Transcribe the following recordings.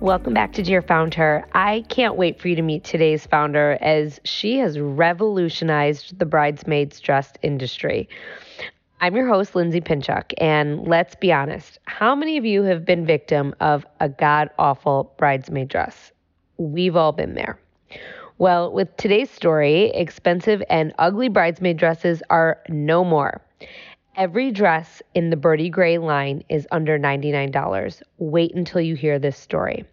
Welcome back to Dear Founder. I can't wait for you to meet today's founder as she has revolutionized the bridesmaids dress industry. I'm your host, Lindsay Pinchuk, and let's be honest, how many of you have been victim of a god awful bridesmaid dress? We've all been there. Well, with today's story, expensive and ugly bridesmaid dresses are no more. Every dress in the Birdy Grey line is under $99. Wait until you hear this story.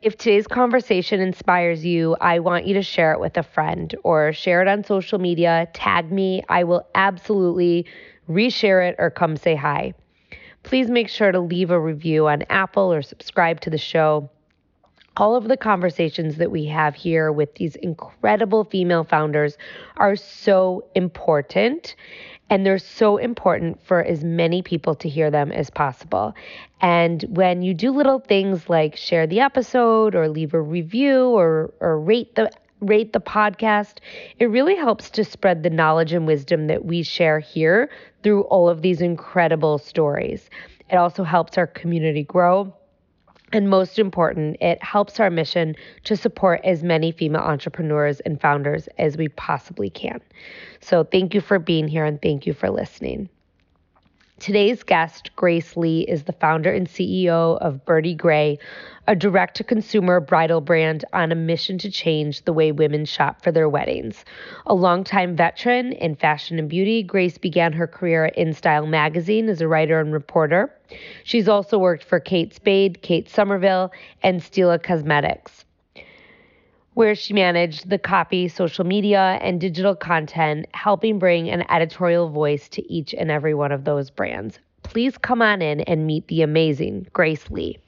If today's conversation inspires you, I want you to share it with a friend or share it on social media, tag me. I will absolutely reshare it or come say hi. Please make sure to leave a review on Apple or subscribe to the show. All of the conversations that we have here with these incredible female founders are so important and they're so important for as many people to hear them as possible. And when you do little things like share the episode or leave a review or, or rate the rate the podcast, it really helps to spread the knowledge and wisdom that we share here through all of these incredible stories. It also helps our community grow and most important, it helps our mission to support as many female entrepreneurs and founders as we possibly can. So, thank you for being here and thank you for listening. Today's guest, Grace Lee, is the founder and CEO of Birdy Grey, a direct to consumer bridal brand on a mission to change the way women shop for their weddings. A longtime veteran in fashion and beauty, Grace began her career at InStyle magazine as a writer and reporter. She's also worked for Kate Spade, Kate Somerville, and Stila Cosmetics where she managed the copy, social media, and digital content, helping bring an editorial voice to each and every one of those brands. Please come on in and meet the amazing Grace Lee.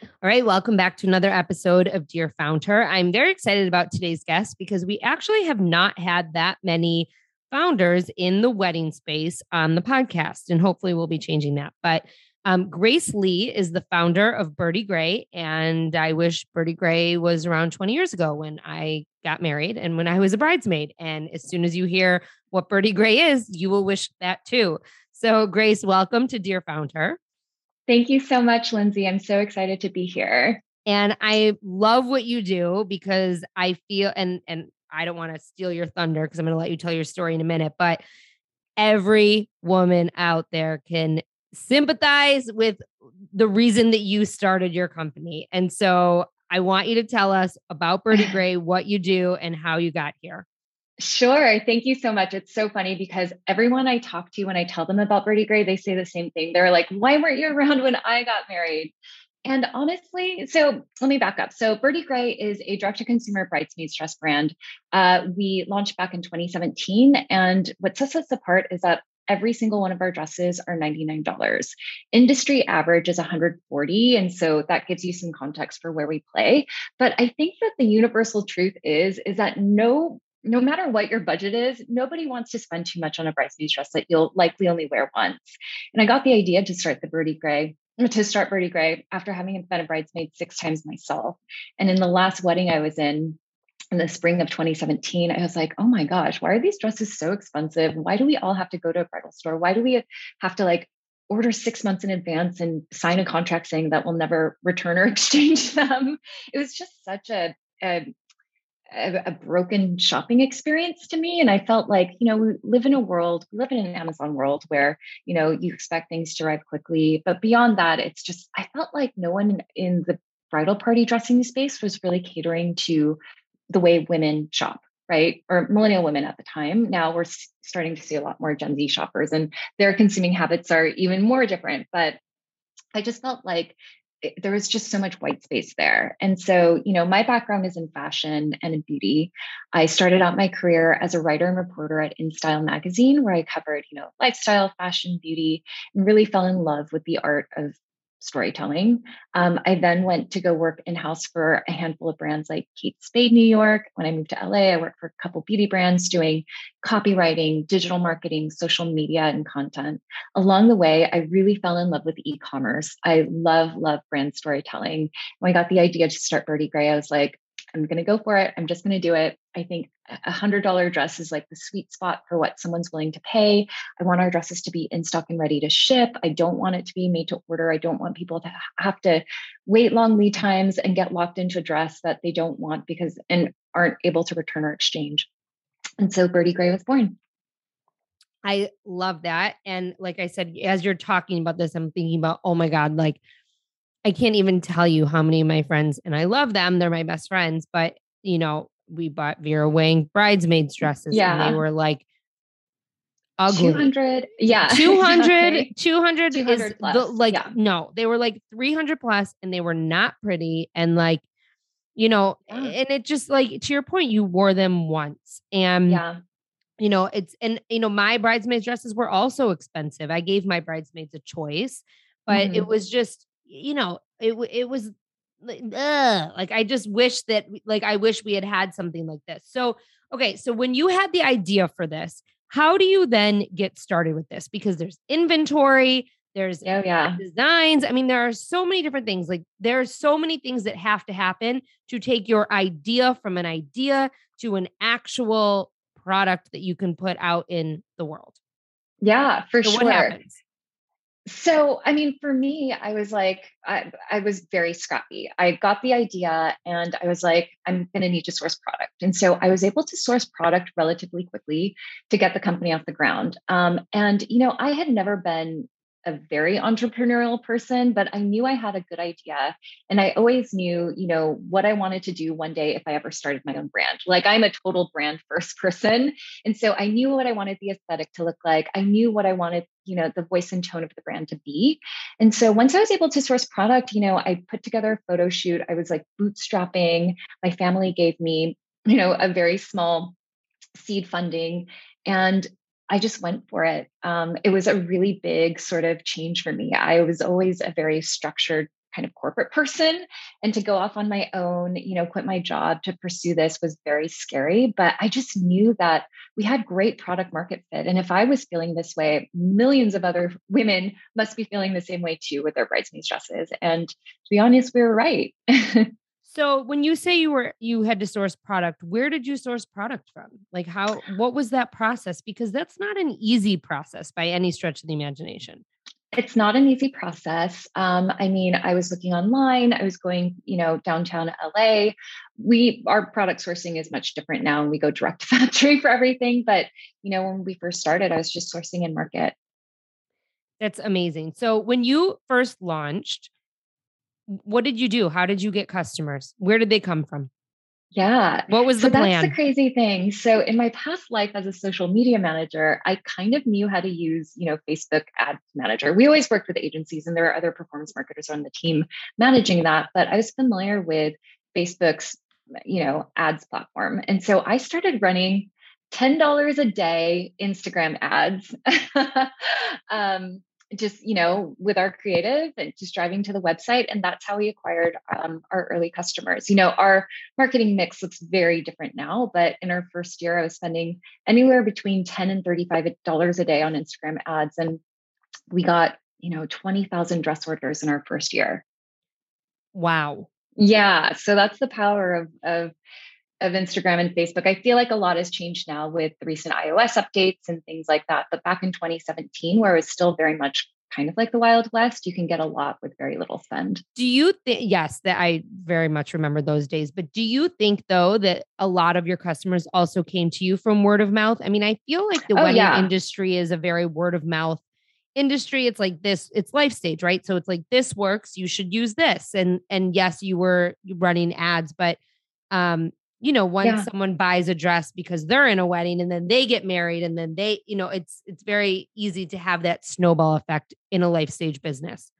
All right, welcome back to another episode of Dear Founder. I'm very excited about today's guest because we actually have not had that many founders in the wedding space on the podcast, and hopefully we'll be changing that. But um, Grace Lee is the founder of Birdy Grey, and I wish Birdy Grey was around 20 years ago when I got married and when I was a bridesmaid. And as soon as you hear what Birdy Grey is, you will wish that too. So, Grace, welcome to Dear Founder. Thank you so much, Lindsay. I'm so excited to be here. And I love what you do because I feel and and I don't want to steal your thunder because I'm going to let you tell your story in a minute, but every woman out there can sympathize with the reason that you started your company. And so I want you to tell us about Birdie Gray, what you do, and how you got here. Sure. Thank you so much. It's so funny because everyone I talk to, when I tell them about Birdy Grey, they say the same thing. They're like, why weren't you around when I got married? And honestly, so let me back up. So Birdy Grey is a direct to consumer bridesmaids dress brand. Uh, we launched back in 2017. And what sets us apart is that every single one of our dresses are $99. Industry average is 140 and so that gives you some context for where we play. But I think that the universal truth is is that no no matter what your budget is, nobody wants to spend too much on a bridesmaid dress that you'll likely only wear once. And I got the idea to start the Birdy Grey to start Birdy Grey after having been a bridesmaid six times myself. And in the last wedding I was in, in the spring of 2017, I was like, oh my gosh, why are these dresses so expensive? Why do we all have to go to a bridal store? Why do we have to like order six months in advance and sign a contract saying that we'll never return or exchange them? It was just such a, a a, broken shopping experience to me and i felt like you know we live in a world we live in an amazon world where you know you expect things to arrive quickly but beyond that it's just i felt like no one in the bridal party dressing space was really catering to the way women shop right? Or millennial women at the time. Now we're starting to see a lot more Gen Z shoppers and their consuming habits are even more different. But I just felt like there was just so much white space there. And so, you know, my background is in fashion and in beauty. I started out my career as a writer and reporter at InStyle magazine, where I covered, you know, lifestyle, fashion, beauty, and really fell in love with the art of storytelling. Um, I then went to go work in house for a handful of brands like Kate Spade New York. When I moved to LA, I worked for a couple beauty brands doing copywriting, digital marketing, social media, and content. Along the way, I really fell in love with e commerce. I love, love brand storytelling. When I got the idea to start Birdy Grey, I was like, I'm going to go for it. I'm just going to do it. I think a hundred dollar dress is like the sweet spot for what someone's willing to pay. I want our dresses to be in stock and ready to ship. I don't want it to be made to order. I don't want people to have to wait long lead times and get locked into a dress that they don't want because and aren't able to return or exchange. And so Birdy Grey was born. I love that. And like I said, as you're talking about this, I'm thinking about, oh my God, like I can't even tell you how many of my friends, and I love them, they're my best friends, but you know, we bought Vera Wang bridesmaids dresses yeah. and they were like ugly. 200. Yeah. 200, exactly. 200, 200 is plus. The, like, yeah. no, they were like 300 plus and they were not pretty. And like, you know, yeah. and it just like, to your point, you wore them once. And, yeah. you know, it's, and, you know, my bridesmaids dresses were also expensive. I gave my bridesmaids a choice, but mm-hmm. it was just, you know, it it was ugh, like I just wish that like I wish we had had something like this. So okay, so when you had the idea for this, how do you then get started with this? Because there's inventory, there's oh, yeah. designs. I mean, there are so many different things. Like there are so many things that have to happen to take your idea from an idea to an actual product that you can put out in the world. Yeah, for so sure. So, I mean, for me, I was like, I, I, was very scrappy. I got the idea and I was like, I'm going to need to source product. And so I was able to source product relatively quickly to get the company off the ground. Um, and, you know, I had never been a very entrepreneurial person, but I knew I had a good idea. And I always knew, you know, what I wanted to do one day if I ever started my own brand. Like I'm a total brand first person. And so I knew what I wanted the aesthetic to look like. I knew what I wanted, you know, the voice and tone of the brand to be. And so once I was able to source product, you know, I put together a photo shoot. I was like bootstrapping. My family gave me, you know, a very small seed funding and I just went for it. Um, it was a really big sort of change for me. I was always a very structured kind of corporate person and to go off on my own you know quit my job to pursue this was very scary but i just knew that we had great product market fit and if i was feeling this way millions of other women must be feeling the same way too with their bridesmaids dresses and to be honest we were right So when you say you were you had to source product, where did you source product from? Like how what was that process? Because that's not an easy process by any stretch of the imagination. It's not an easy process. Um, I mean, I was looking online. I was going, you know, downtown LA. We our product sourcing is much different now, and we go direct to factory for everything. But you know, when we first started, I was just sourcing in market. That's amazing. So when you first launched, what did you do? How did you get customers? Where did they come from? Yeah. What was the so plan? That's the crazy thing. So in my past life as a social media manager, I kind of knew how to use, you know, Facebook ad manager. We always worked with agencies and there are other performance marketers on the team managing that, but I was familiar with Facebook's, you know, ads platform. And so I started running $10 a day Instagram ads. um, just you know with our creative and just driving to the website and that's how we acquired um, our early customers. You know our marketing mix looks very different now but in our first year i was spending anywhere between 10 and 35 dollars a day on instagram ads and we got you know 20000 dress orders in our first year. Wow. Yeah so that's the power of of of Instagram and Facebook. I feel like a lot has changed now with the recent iOS updates and things like that. But back in 2017, where it was still very much kind of like the Wild West, you can get a lot with very little spend. Do you think, yes, that I very much remember those days, but do you think though that a lot of your customers also came to you from word of mouth? I mean, I feel like the oh, wedding yeah. industry is a very word of mouth industry it's like this it's life stage right so it's like this works you should use this and and yes you were running ads but um you know, once yeah. someone buys a dress because they're in a wedding and then they get married and then they, you know, it's it's very easy to have that snowball effect in a life stage business.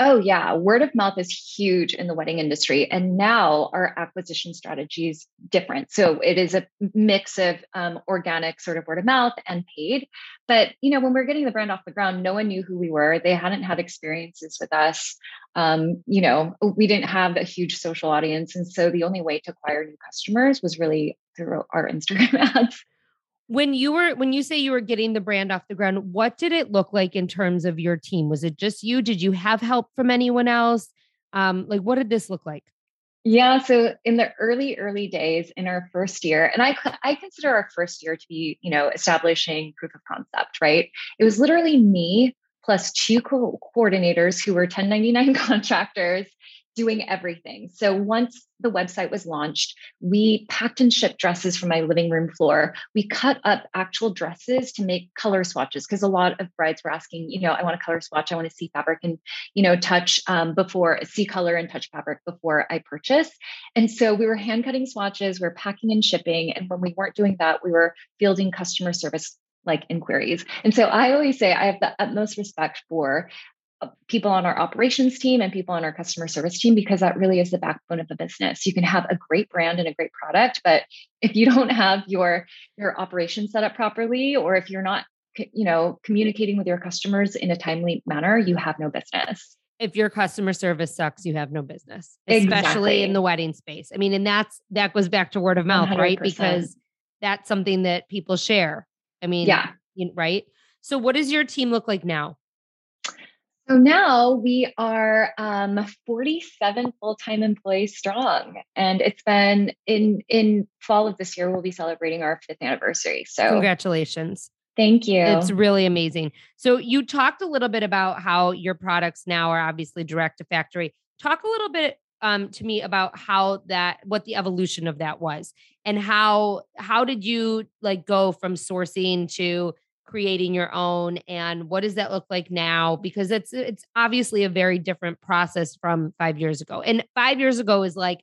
Oh, yeah. Word of mouth is huge in the wedding industry. And now our acquisition strategy is different. So it is a mix of um, organic sort of word of mouth and paid. But, you know, when we are getting the brand off the ground, no one knew who we were. They hadn't had experiences with us. Um, you know, we didn't have a huge social audience. And so the only way to acquire new customers was really through our Instagram ads when you were when you say you were getting the brand off the ground what did it look like in terms of your team? Was it just you? Did you have help from anyone else? Um like what did this look like? Yeah so in the early early days in our first year and i i consider our first year to be you know establishing proof of concept right? It was literally me plus two co- coordinators who were 1099 contractors doing everything. So once the website was launched, we packed and shipped dresses from my living room floor. We cut up actual dresses to make color swatches because a lot of brides were asking, you know, I want a color swatch, I want to see fabric and, you know, touch um, before see color and touch fabric before I purchase. And so we were hand cutting swatches, we are packing and shipping. And when we weren't doing that, we were fielding customer service like inquiries. And so I always say I have the utmost respect for people on our operations team and people on our customer service team because that really is the backbone of the business. You can have a great brand and a great product, but if you don't have your your operations set up properly or if you're not you know communicating with your customers in a timely manner, you have no business. If your customer service sucks, you have no business, especially exactly. in the wedding space. I mean, and that's that goes back to word of mouth, 100%. right? Because that's something that people share. I mean, yeah, right? So what does your team look like now? So now we are um, 47 full-time employees strong, and it's been in in fall of this year. We'll be celebrating our fifth anniversary. So congratulations! Thank you. It's really amazing. So you talked a little bit about how your products now are obviously direct to factory. Talk a little bit um, to me about how that, what the evolution of that was, and how how did you like go from sourcing to creating your own and what does that look like now because it's it's obviously a very different process from 5 years ago. And 5 years ago is like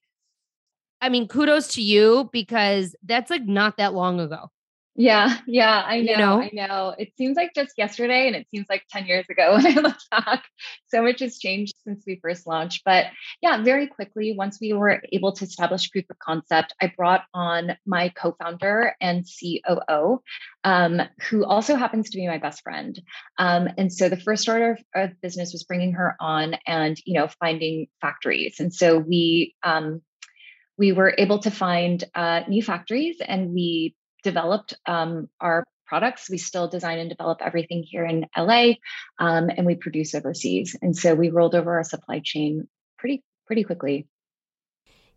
I mean kudos to you because that's like not that long ago. Yeah, yeah, I know, you know, I know. It seems like just yesterday and it seems like 10 years ago when I look back. So much has changed since we first launched. But yeah, very quickly, once we were able to establish proof of concept, I brought on my co founder and COO, um, who also happens to be my best friend. Um, and so the first order of, of, business was bringing her on and, you know, finding factories. And so we, um, we were able to find uh, new factories and we developed um, our products. We still design and develop everything here in LA, um, and we produce overseas. And so we rolled over our supply chain pretty pretty quickly.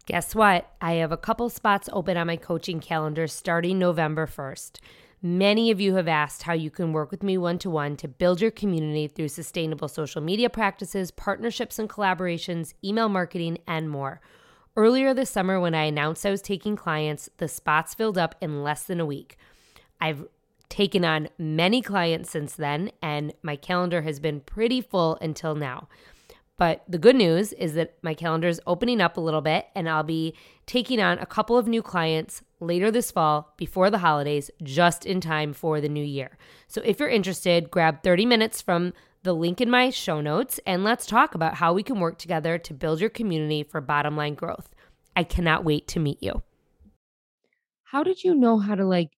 Guess what? I have a couple spots open on my coaching calendar starting November 1st. Many of you have asked how you can work with me one to one to build your community through sustainable social media practices, partnerships and collaborations, email marketing, and more. Earlier this summer, when I announced I was taking clients, the spots filled up in less than a week. I've taken on many clients since then, and my calendar has been pretty full until now. But the good news is that my calendar is opening up a little bit, and I'll be taking on a couple of new clients later this fall before the holidays, just in time for the new year. So if you're interested, grab 30 minutes from the link in my show notes, and let's talk about how we can work together to build your community for bottom line growth. I cannot wait to meet you. How did you know how to like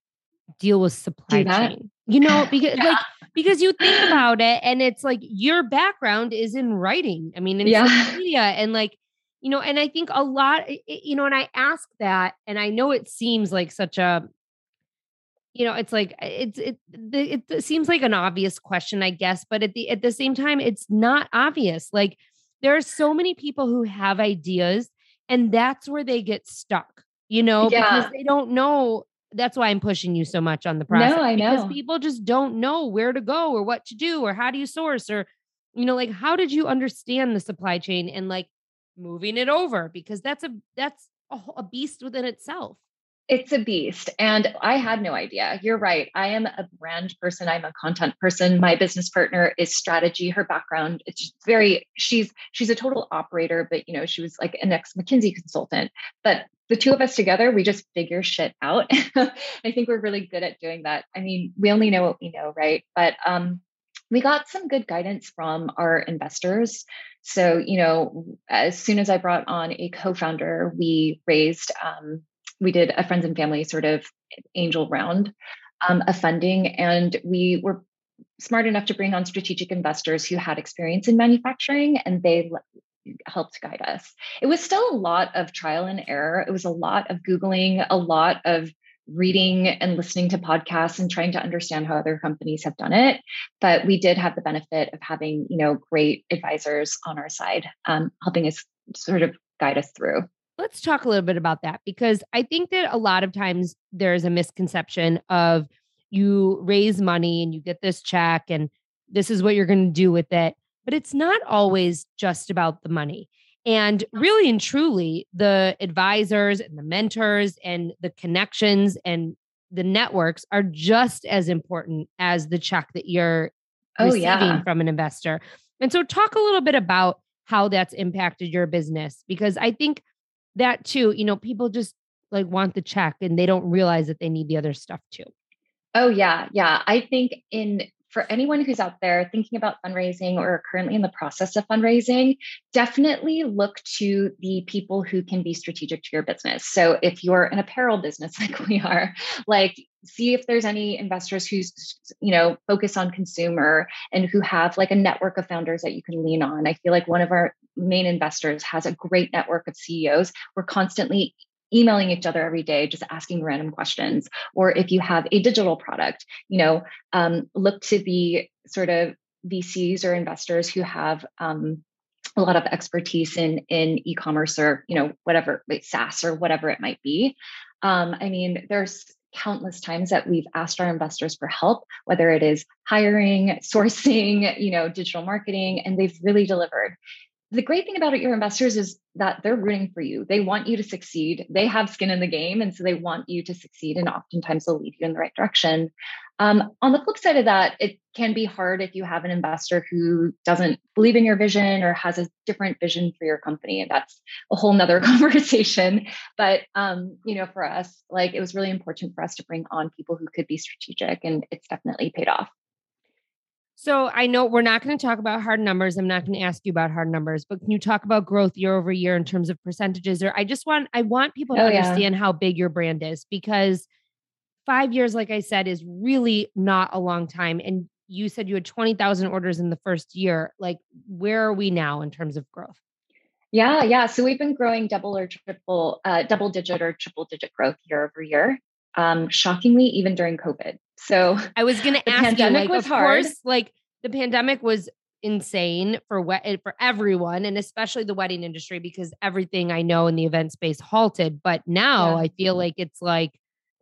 deal with supply chain? You know, because yeah. like because you think about it and it's like your background is in writing. I mean, in yeah. media and like you know, and I think a lot, you know, and I ask that, and I know it seems like such a you know it's like eh, it's it, it it seems like an obvious question i guess but at the at the same time it's not obvious like there are so many people who have ideas and that's where they get stuck you know yeah. because they don't know that's why i'm pushing you so much on the process no, I know. because people just don't know where to go or what to do or how do you source or you know like how did you understand the supply chain and like moving it over because that's a that's a, a beast within itself it's a beast. And I had no idea. You're right. I am a brand person. I'm a content person. My business partner is strategy. Her background, it's very, she's she's a total operator, but you know, she was like an ex-McKinsey consultant. But the two of us together, we just figure shit out. I think we're really good at doing that. I mean, we only know what we know, right? But um we got some good guidance from our investors. So, you know, as soon as I brought on a co founder, we raised um, we did a friends and family sort of angel round um, of funding, and we were smart enough to bring on strategic investors who had experience in manufacturing, and they helped guide us. It was still a lot of trial and error. It was a lot of googling, a lot of reading and listening to podcasts and trying to understand how other companies have done it but we did have the benefit of having you know great advisors on our side um, helping us sort of guide us through let's talk a little bit about that because I think that a lot of times there's a misconception of you raise money and you get this check and this is what you're going to do with it. But it's not always just about the money. And really and truly, the advisors and the mentors and the connections and the networks are just as important as the check that you're oh, receiving yeah. from an investor. And so, talk a little bit about how that's impacted your business because I think that too, you know, people just like want the check and they don't realize that they need the other stuff too. Oh yeah, yeah. I think in for anyone who's out there thinking about fundraising or currently in the process of fundraising, definitely look to the people who can be strategic to your business. So if you're an apparel business like we are, like see if there's any investors who's you know focus on consumer and who have like a network of founders that you can lean on. I feel like one of our main investors has a great network of CEOs. We're constantly emailing each other every day just asking random questions or if you have a digital product you know um, look to the sort of vcs or investors who have um, a lot of expertise in in e-commerce or you know whatever like SaaS or whatever it might be. Um, I mean, there's countless times that we've asked our investors for help, whether it is hiring, sourcing, you know, digital marketing, and they've really delivered the great thing about your investors is that they're rooting for you. They want you to succeed. They have skin in the game. And so they want you to succeed. And oftentimes they'll lead you in the right direction. Um, on the flip side of that, it can be hard if you have an investor who doesn't believe in your vision or has a different vision for your company. And that's a whole nother conversation. But, um, you know, for us, like it was really important for us to bring on people who could be strategic and it's definitely paid off. So I know we're not going to talk about hard numbers. I'm not going to ask you about hard numbers, but can you talk about growth year over year in terms of percentages? Or I just want I want people to oh, understand yeah. how big your brand is because five years, like I said, is really not a long time. And you said you had 20,000 orders in the first year. Like, where are we now in terms of growth? Yeah, yeah. So we've been growing double or triple, uh, double digit or triple digit growth year over year. Um, shockingly, even during COVID. So I was going to ask you, like, of hard. course, like the pandemic was insane for wet eh, for everyone, and especially the wedding industry because everything I know in the event space halted. But now yeah. I feel like it's like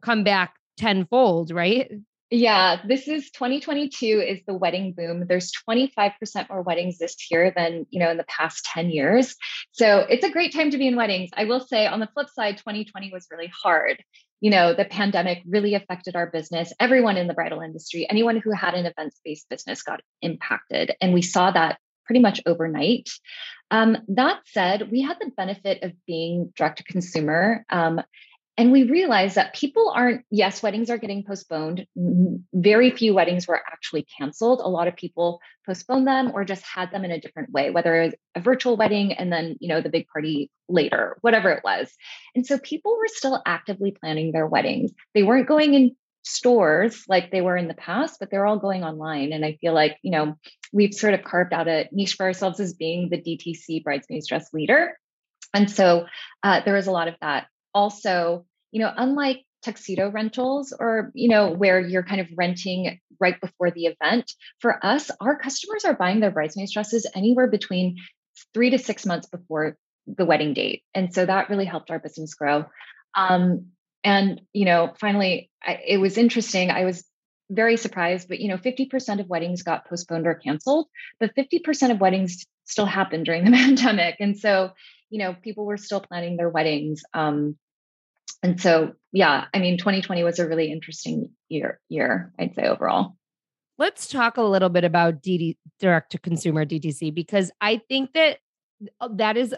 come back tenfold, right? Yeah, this is 2022 is the wedding boom. There's 25% more weddings this year than, you know, in the past 10 years. So, it's a great time to be in weddings. I will say on the flip side 2020 was really hard you know, the pandemic really affected our business. Everyone in the bridal industry, anyone who had an events based business got impacted. And we saw that pretty much overnight. Um, that said, we had the benefit of being direct to consumer. Um, and we realized that people aren't, yes, weddings are getting postponed. Very few weddings were actually canceled. A lot of people postponed them or just had them in a different way, whether it was a virtual wedding and then, you know, the big party later, whatever it was. And so people were still actively planning their weddings. They weren't going in stores like they were in the past, but they're all going online. And I feel like, you know, we've sort of carved out a niche for ourselves as being the DTC bridesmaids dress leader. And so uh, there was a lot of that also, you know, unlike tuxedo rentals or, you know, where you're kind of renting right before the event, for us, our customers are buying their bridesmaids dresses anywhere between three to six months before the wedding date. And so that really helped our business grow. Um, and, you know, finally, I, it was interesting. I was very surprised, but, you know, 50% of weddings got postponed or canceled, but 50% of weddings still happened during the pandemic. And so, you know, people were still planning their weddings. Um, and so yeah i mean 2020 was a really interesting year year i'd say overall let's talk a little bit about DD, direct to consumer DTC because I think that uh, that is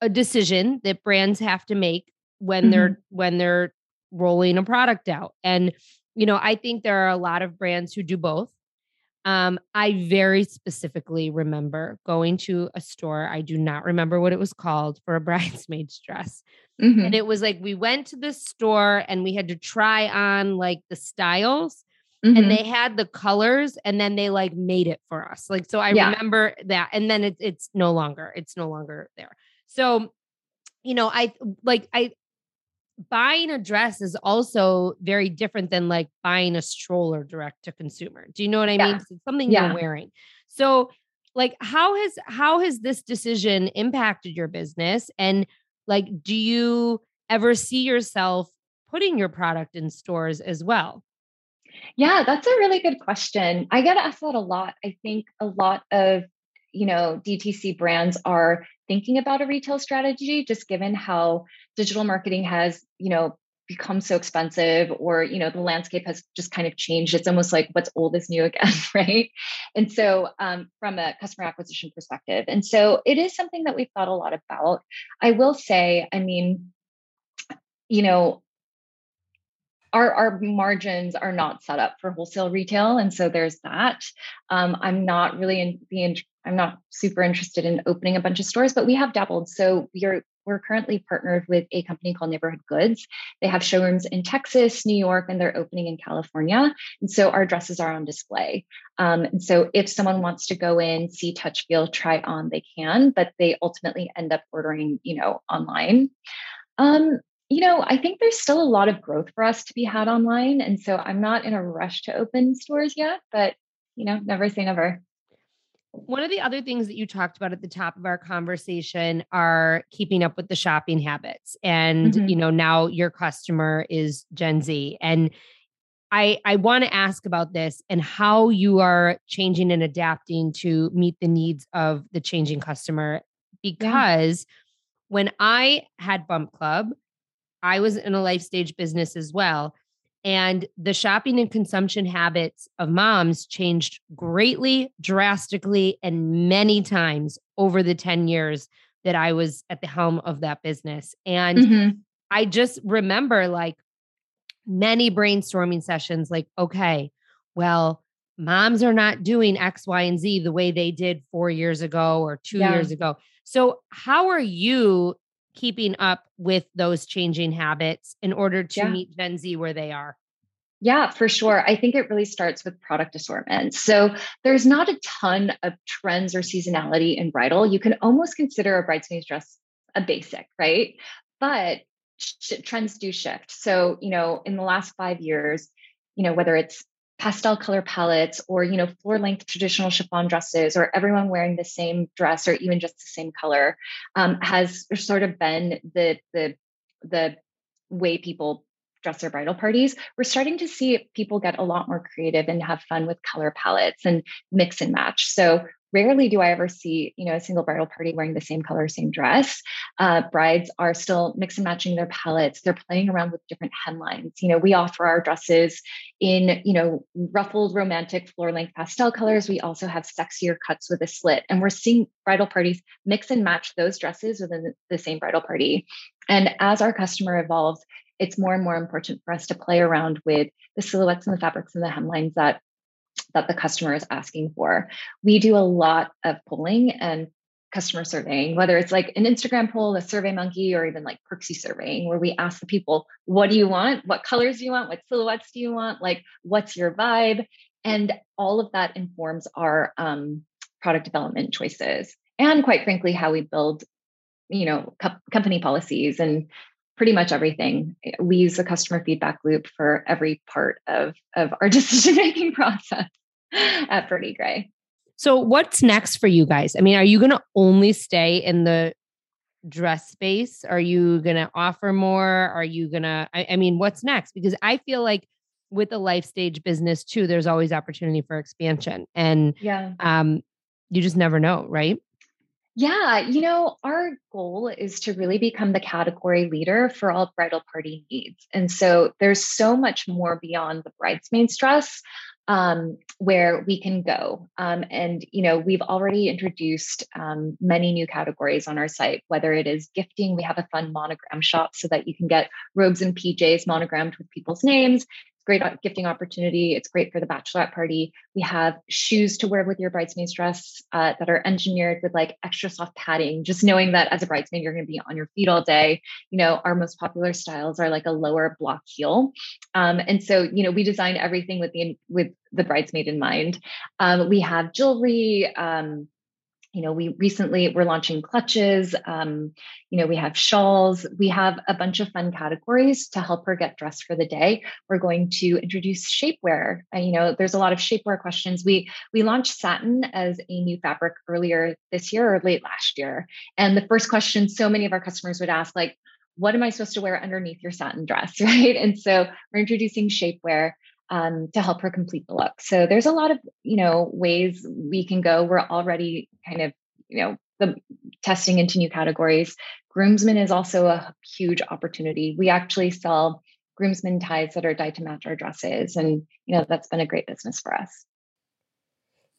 a decision that brands have to make when mm-hmm. they're when they're rolling a product out. And you know, I think there are a lot of brands who do both. Um, I very specifically remember going to a store. I do not remember what it was called for a bridesmaid's dress. Mm-hmm. And it was like we went to the store and we had to try on like the styles Mm-hmm. and they had the colors and then they like made it for us. Like so I yeah. remember that and then it's it's no longer it's no longer there. So you know, I like I buying a dress is also very different than like buying a stroller direct to consumer. Do you know what I yeah. mean? It's something yeah. you're wearing. So like how has how has this decision impacted your business and like do you ever see yourself putting your product in stores as well? Yeah, that's a really good question. I get asked that a lot. I think a lot of, you know, DTC brands are thinking about a retail strategy just given how digital marketing has, you know, become so expensive or you know the landscape has just kind of changed it's almost like what's old is new again right and so um, from a customer acquisition perspective and so it is something that we've thought a lot about i will say i mean you know our, our margins are not set up for wholesale retail. And so there's that. Um, I'm not really in being, I'm not super interested in opening a bunch of stores, but we have dabbled. So we're we're currently partnered with a company called Neighborhood Goods. They have showrooms in Texas, New York, and they're opening in California. And so our dresses are on display. Um, and so if someone wants to go in, see, touch, feel, try on, they can, but they ultimately end up ordering, you know, online. Um, you know, I think there's still a lot of growth for us to be had online. And so I'm not in a rush to open stores yet, but, you know, never say never. One of the other things that you talked about at the top of our conversation are keeping up with the shopping habits. And, mm-hmm. you know, now your customer is Gen Z. And I, I want to ask about this and how you are changing and adapting to meet the needs of the changing customer. Because yeah. when I had Bump Club, I was in a life stage business as well. And the shopping and consumption habits of moms changed greatly, drastically, and many times over the 10 years that I was at the helm of that business. And mm-hmm. I just remember like many brainstorming sessions like, okay, well, moms are not doing X, Y, and Z the way they did four years ago or two yeah. years ago. So, how are you keeping up with those changing habits in order to yeah. meet Gen Z where they are? Yeah, for sure. I think it really starts with product assortment. So there's not a ton of trends or seasonality in bridal. You can almost consider a bridesmaid's dress a basic, right? But sh- trends do shift. So, you know, in the last five years, you know, whether it's pastel color palettes or you know floor length traditional chiffon dresses or everyone wearing the same dress or even just the same color um, has sort of been the the the way people dress their bridal parties. We're starting to see people get a lot more creative and have fun with color palettes and mix and match. So rarely do I ever see, you know, a single bridal party wearing the same color, same dress. Uh, brides are still mix and matching their palettes. They're playing around with different hemlines. You know, we offer our dresses in, you know, ruffled, romantic, floor length pastel colors. We also have sexier cuts with a slit, and we're seeing bridal parties mix and match those dresses within the same bridal party. And as our customer evolves, it's more and more important for us to play around with the silhouettes and the fabrics and the hemlines that that the customer is asking for. We do a lot of polling and customer surveying, whether it's like an Instagram poll, a survey monkey, or even like Perksy surveying, where we ask the people, what do you want? What colors do you want? What silhouettes do you want? Like, what's your vibe? And all of that informs our um, product development choices. And quite frankly, how we build, you know, co- company policies and pretty much everything. We use the customer feedback loop for every part of, of our decision making process at Birdy Grey. So, what's next for you guys? I mean, are you going to only stay in the dress space? Are you going to offer more? Are you going to, I mean, what's next? Because I feel like with a life stage business too, there's always opportunity for expansion. And yeah, um, you just never know, right? Yeah, you know, our goal is to really become the category leader for all bridal party needs. And so there's so much more beyond the bridesmaid's dress um, where we can go. Um, and, you know, we've already introduced um, many new categories on our site, whether it is gifting, we have a fun monogram shop so that you can get robes and PJs monogrammed with people's names great gifting opportunity. It's great for the bachelorette party. We have shoes to wear with your bridesmaid's dress uh, that are engineered with like extra soft padding. Just knowing that as a bridesmaid, you're going to be on your feet all day. You know, our most popular styles are like a lower block heel, um, and so you know we design everything with the with the bridesmaid in mind. Um, we have jewelry. Um, you know we recently we're launching clutches um, you know we have shawls. We have a bunch of fun categories to help her get dressed for the day. We're going to introduce shapewear. Uh, you know there's a lot of shapewear questions. We we launched satin as a new fabric earlier this year or late last year. And the first question so many of our customers would ask like what am i supposed to wear underneath your satin dress? Right? And so we're introducing shapewear um, to help her complete the look. So there's a lot of you know ways we can go. We're already kind of you know the testing into new categories. Groomsmen is also a huge opportunity. We actually sell groomsmen ties that are dyed to match our dresses, and you know that's been a great business for us.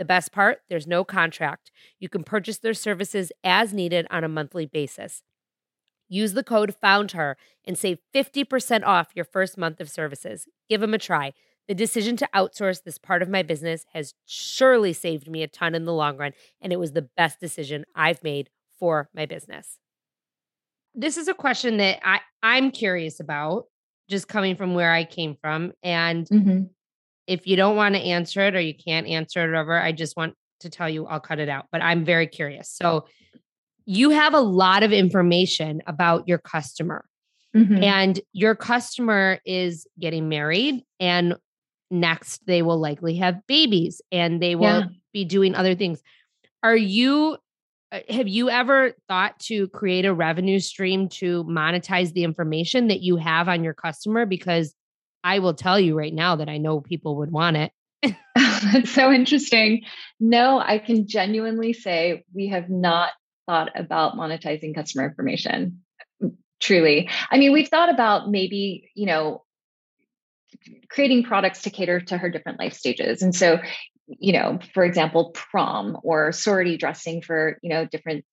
The best part there's no contract. You can purchase their services as needed on a monthly basis. Use the code FOUNDHER and save 50% off your first month of services. Give them a try. The decision to outsource this part of my business has surely saved me a ton in the long run, and it was the best decision I've made for my business. This is a question that I, I'm curious about, just coming from where I came from. And mm-hmm if you don't want to answer it or you can't answer it or whatever, I just want to tell you I'll cut it out. But I'm very curious. So you have a lot of information about your customer. Mm-hmm. And your customer is getting married and next they will likely have babies and they will yeah. be doing other things. Are you uh, have you ever thought to create a revenue stream to monetize the information that you have on your customer because I will tell you right now that I know people would want it. That's so interesting. No, I can genuinely say we have not thought about monetizing customer information. Truly. I mean, we've thought about maybe, you know, creating products to cater to her different life stages. And so, you know, for example, prom or sorority dressing for, you know, different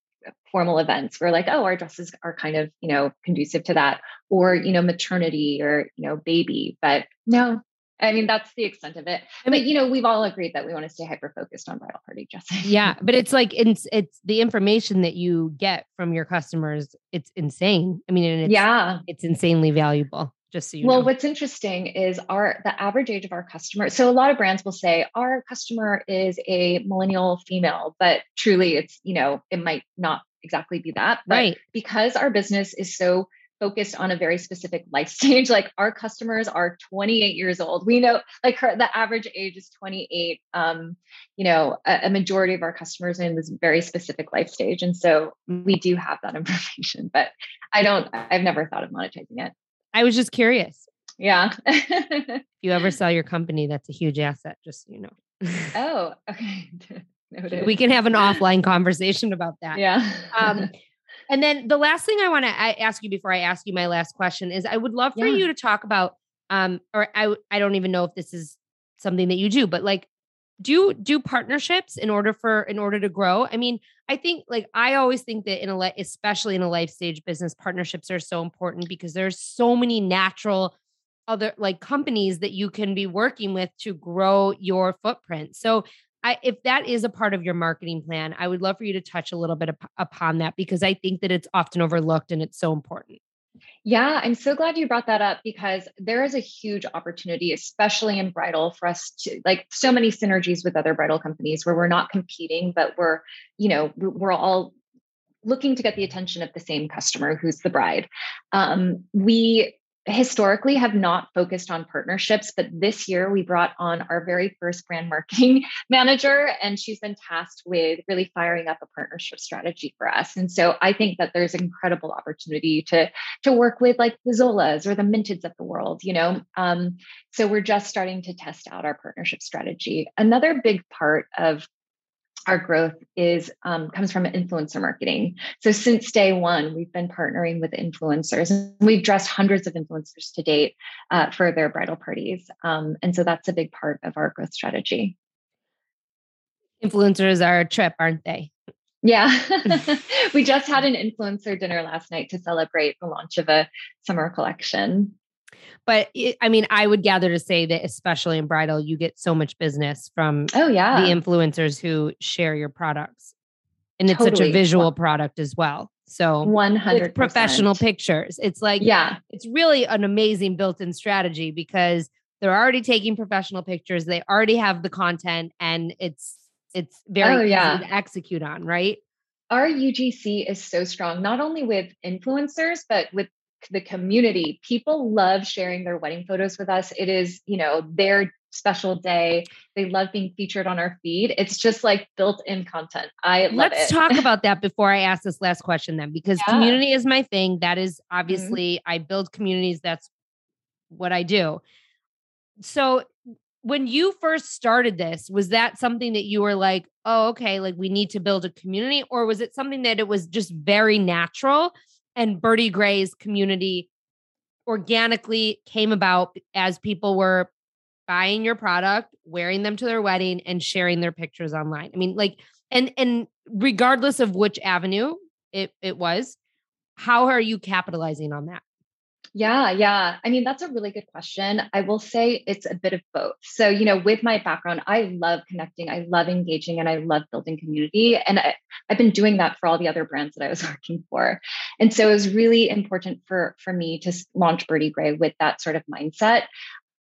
formal events we're like oh our dresses are kind of you know conducive to that or you know maternity or you know baby but no I mean, that's the extent of it. I mean, you know, we've all agreed that we want to stay hyper focused on bridal party dressing. Yeah, but it's like it's it's the information that you get from your customers. It's insane. I mean, it's, yeah, it's insanely valuable just so you well know. what's interesting is our the average age of our customer so a lot of brands will say our customer is a millennial female but truly it's you know it might not exactly be that but right. because our business is so focused on a very specific life stage like our customers are 28 years old. We know like her the average age is 28 um you know a, a majority of our customers are in this very specific life stage and so we do have that information but i don't i've never thought of monetizing it I was just curious. Yeah. if you ever sell your company, that's a huge asset, just so you know. oh, okay. Noted. We can have an offline conversation about that. Yeah. um, and then the last thing I want to ask you before I ask you my last question is I would love for yeah. you to talk about, um, or I I don't even know if this is something that you do, but like do do partnerships in order for in order to grow i mean i think like i always think that in a especially in a life stage business partnerships are so important because there's so many natural other like companies that you can be working with to grow your footprint. So I, if that is a part of your marketing plan, I would love for you to touch a little bit up, upon that because I think that it's often overlooked and it's so important. Yeah, I'm so glad you brought that up because there is a huge opportunity, especially in bridal, for us to like so many synergies with other bridal companies where we're not competing, but we're, you know, we're all looking to get the attention of the same customer who's the bride. Um, we historically have not focused on partnerships, but this year we brought on our very first brand marketing manager, and she's been tasked with really firing up a partnership strategy for us. And so I think that there's incredible opportunity to to work with like the Zolas or the Minteds of the world, you know. Um, so we're just starting to test out our partnership strategy. Another big part of our growth is um, comes from influencer marketing. So since day one, we've been partnering with influencers, and we've dressed hundreds of influencers to date uh, for their bridal parties, um, and so that's a big part of our growth strategy. Influencers are a trip, aren't they? Yeah, we just had an influencer dinner last night to celebrate the launch of a summer collection. But it, I mean, I would gather to say that, especially in bridal, you get so much business from oh yeah the influencers who share your products, and it's totally. such a visual product as well. So one hundred professional pictures. It's like yeah, it's really an amazing built-in strategy because they're already taking professional pictures. They already have the content, and it's it's very oh, yeah. easy to execute on, right? Our UGC is so strong, not only with influencers, but with the community. People love sharing their wedding photos with us. It is, you know, their special day. They love being featured on our feed. It's just like built in content. I love Let's talk about that before I ask this last question then, because yeah. community is my thing. That is mm-hmm. obviously, mm-hmm. I build communities. That's what I do. So when you first started this, was that something that you were like, oh, okay, like we need to build a community? Or was it something that it was just very natural and Birdy Grey's community organically came about as people were buying your product, wearing them to their wedding and sharing their pictures online. I mean, like and and regardless of which avenue it it was, how are you capitalizing on that? Yeah, yeah. I mean, that's a really good question. I will say it's a bit of both. So, you know, with my background, I love connecting, I love engaging, and I love building community. And I, have been doing that for all the other brands that I was working for. And so it was really important for, for me to launch Birdy Grey with that sort of mindset.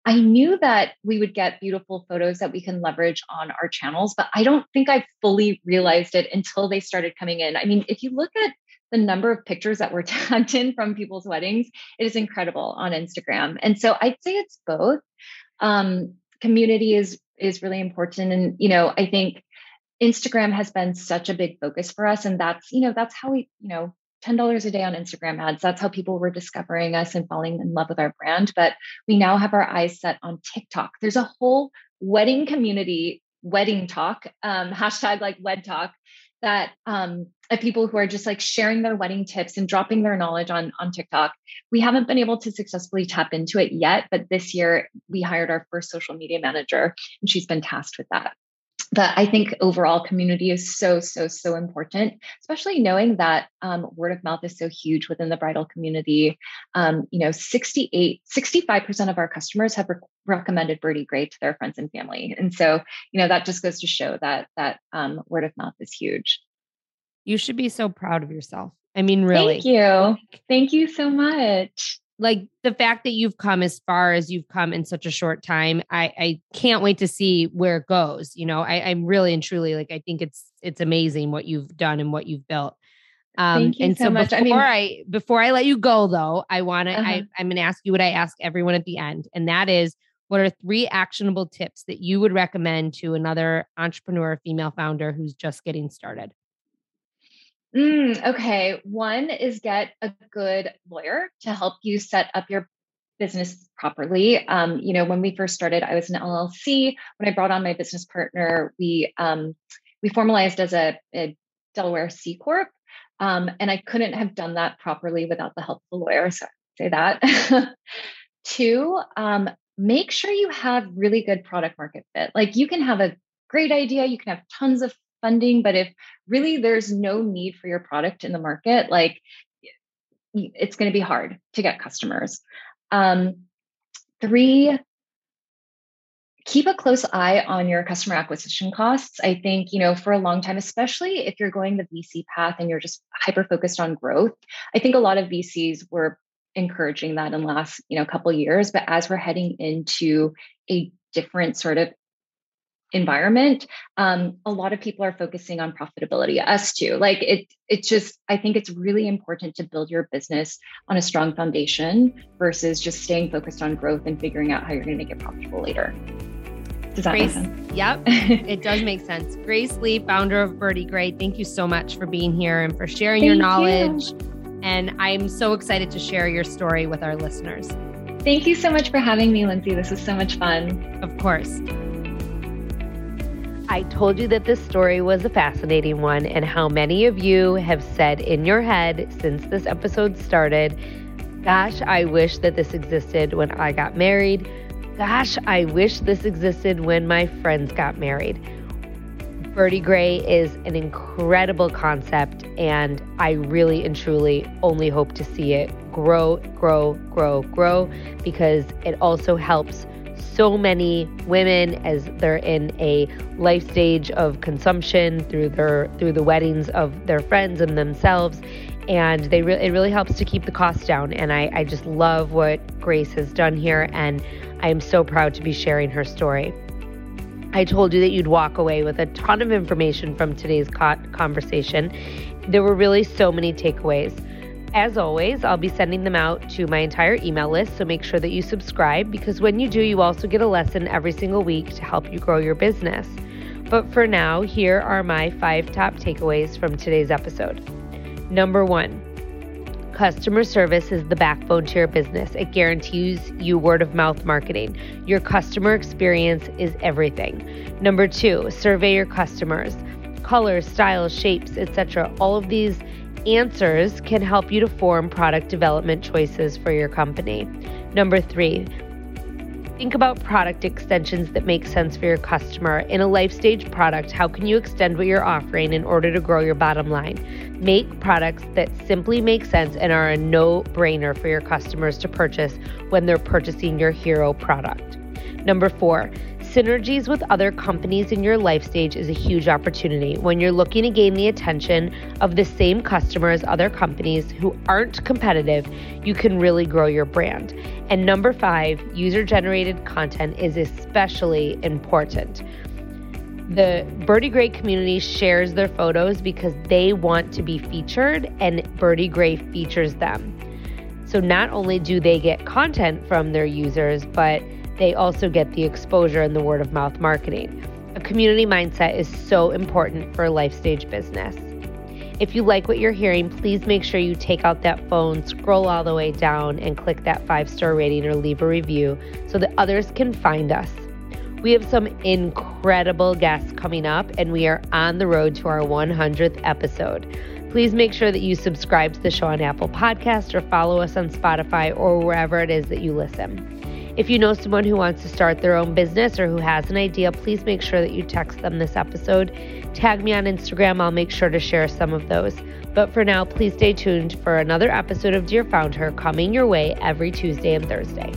I knew that we would get beautiful photos that we can leverage on our channels, but I don't think I fully realized it until they started coming in. I mean, if you look at the number of pictures that were tagged in from people's weddings it is incredible on instagram and so i'd say it's both um, community is is really important and you know i think instagram has been such a big focus for us and that's you know that's how we you know $10 a day on Instagram ads. That's how people were discovering us and falling in love with our brand. But we now have our eyes set on TikTok. There's a whole wedding community, wedding talk, um, hashtag like wed talk that um, of people who are just like sharing their wedding tips and dropping their knowledge on on TikTok. We haven't been able to successfully tap into it yet, but this year we hired our first social media manager and she's been tasked with that. But I think overall community is so, so, so important, especially knowing that um, word of mouth is so huge within the bridal community. Um, you know, 68, 65% of our customers have re- recommended Birdy Grey to their friends and family. And so, you know, that just goes to show that that um, word of mouth is huge. You should be so proud of yourself. I mean, really. Thank you. Thank you so much. Like the fact that you've come as far as you've come in such a short time, I, I can't wait to see where it goes. You know, I, I'm really and truly like I think it's it's amazing what you've done and what you've built. Um, Thank you and so, so much. before I, mean, I before I let you go though, I want to uh-huh. I, I'm going to ask you what I ask everyone at the end, and that is, what are three actionable tips that you would recommend to another entrepreneur, female founder who's just getting started? Mm, okay. One is get a good lawyer to help you set up your business properly. Um, you know, when we first started, I was an LLC. When I brought on my business partner, we um, we formalized as a, a Delaware C corp, um, and I couldn't have done that properly without the help of a lawyer. So I say that. Two, um, make sure you have really good product market fit. Like you can have a great idea, you can have tons of funding but if really there's no need for your product in the market like it's going to be hard to get customers um, three, keep a close eye on your customer acquisition costs. I think, you know, for a long time, especially if you're going the VC path and you're just hyper focused on growth, I think a lot of VCs were encouraging that in the last, you know, couple years. But as we're heading into a different sort of environment um, a lot of people are focusing on profitability us too like it it's just i think it's really important to build your business on a strong foundation versus just staying focused on growth and figuring out how you're going to make it profitable later does that Grace, make sense? Yep, it does make sense. Grace Lee, founder of Birdy Grey, thank you so much for being here and for sharing thank your knowledge. You. And I'm so excited to share your story with our listeners. Thank you so much for having me, Lindsay. This was so much fun. Of course. I told you that this story was a fascinating one, and how many of you have said in your head since this episode started, Gosh, I wish that this existed when I got married. Gosh, I wish this existed when my friends got married. Birdy Grey is an incredible concept, and I really and truly only hope to see it grow, grow, grow, grow because it also helps so many women as they're in a life stage of consumption through their through the weddings of their friends and themselves. And they re- it really helps to keep the cost down. And I, I just love what grace has done here. And i am so proud to be sharing her story. I told you that you'd walk away with a ton of information from today's co- conversation. There were really so many takeaways as always, I'll be sending them out to my entire email list, so make sure that you subscribe because when you do, you also get a lesson every single week to help you grow your business. But for now, here are my five top takeaways from today's episode. Number one, customer service is the backbone to your business. It guarantees you word of mouth marketing. Your customer experience is everything. Number two, survey your customers. Colors, styles, shapes, etc. All of these answers can help you to form product development choices for your company. Number three, think about product extensions that make sense for your customer. In a life stage product, how can you extend what you're offering in order to grow your bottom line? Make products that simply make sense and are a no brainer for your customers to purchase when they're purchasing your hero product. Number four, Synergies with other companies in your life stage is a huge opportunity. When you're looking to gain the attention of the same customer as other companies who aren't competitive, you can really grow your brand. And number five, user generated content is especially important. The Birdy Grey community shares their photos because they want to be featured, and Birdy Grey features them. So not only do they get content from their users, but they also get the exposure and the word of mouth marketing. A community mindset is so important for a life stage business. If you like what you're hearing, please make sure you take out that phone, scroll all the way down, and click that five star rating or leave a review so that others can find us. We have some incredible guests coming up, and we are on the road to our 100th episode. Please make sure that you subscribe to the show on Apple Podcast or follow us on Spotify or wherever it is that you listen. If you know someone who wants to start their own business or who has an idea, please make sure that you text them this episode. Tag me on Instagram, I'll make sure to share some of those. But for now, please stay tuned for another episode of Dear Founder coming your way every Tuesday and Thursday.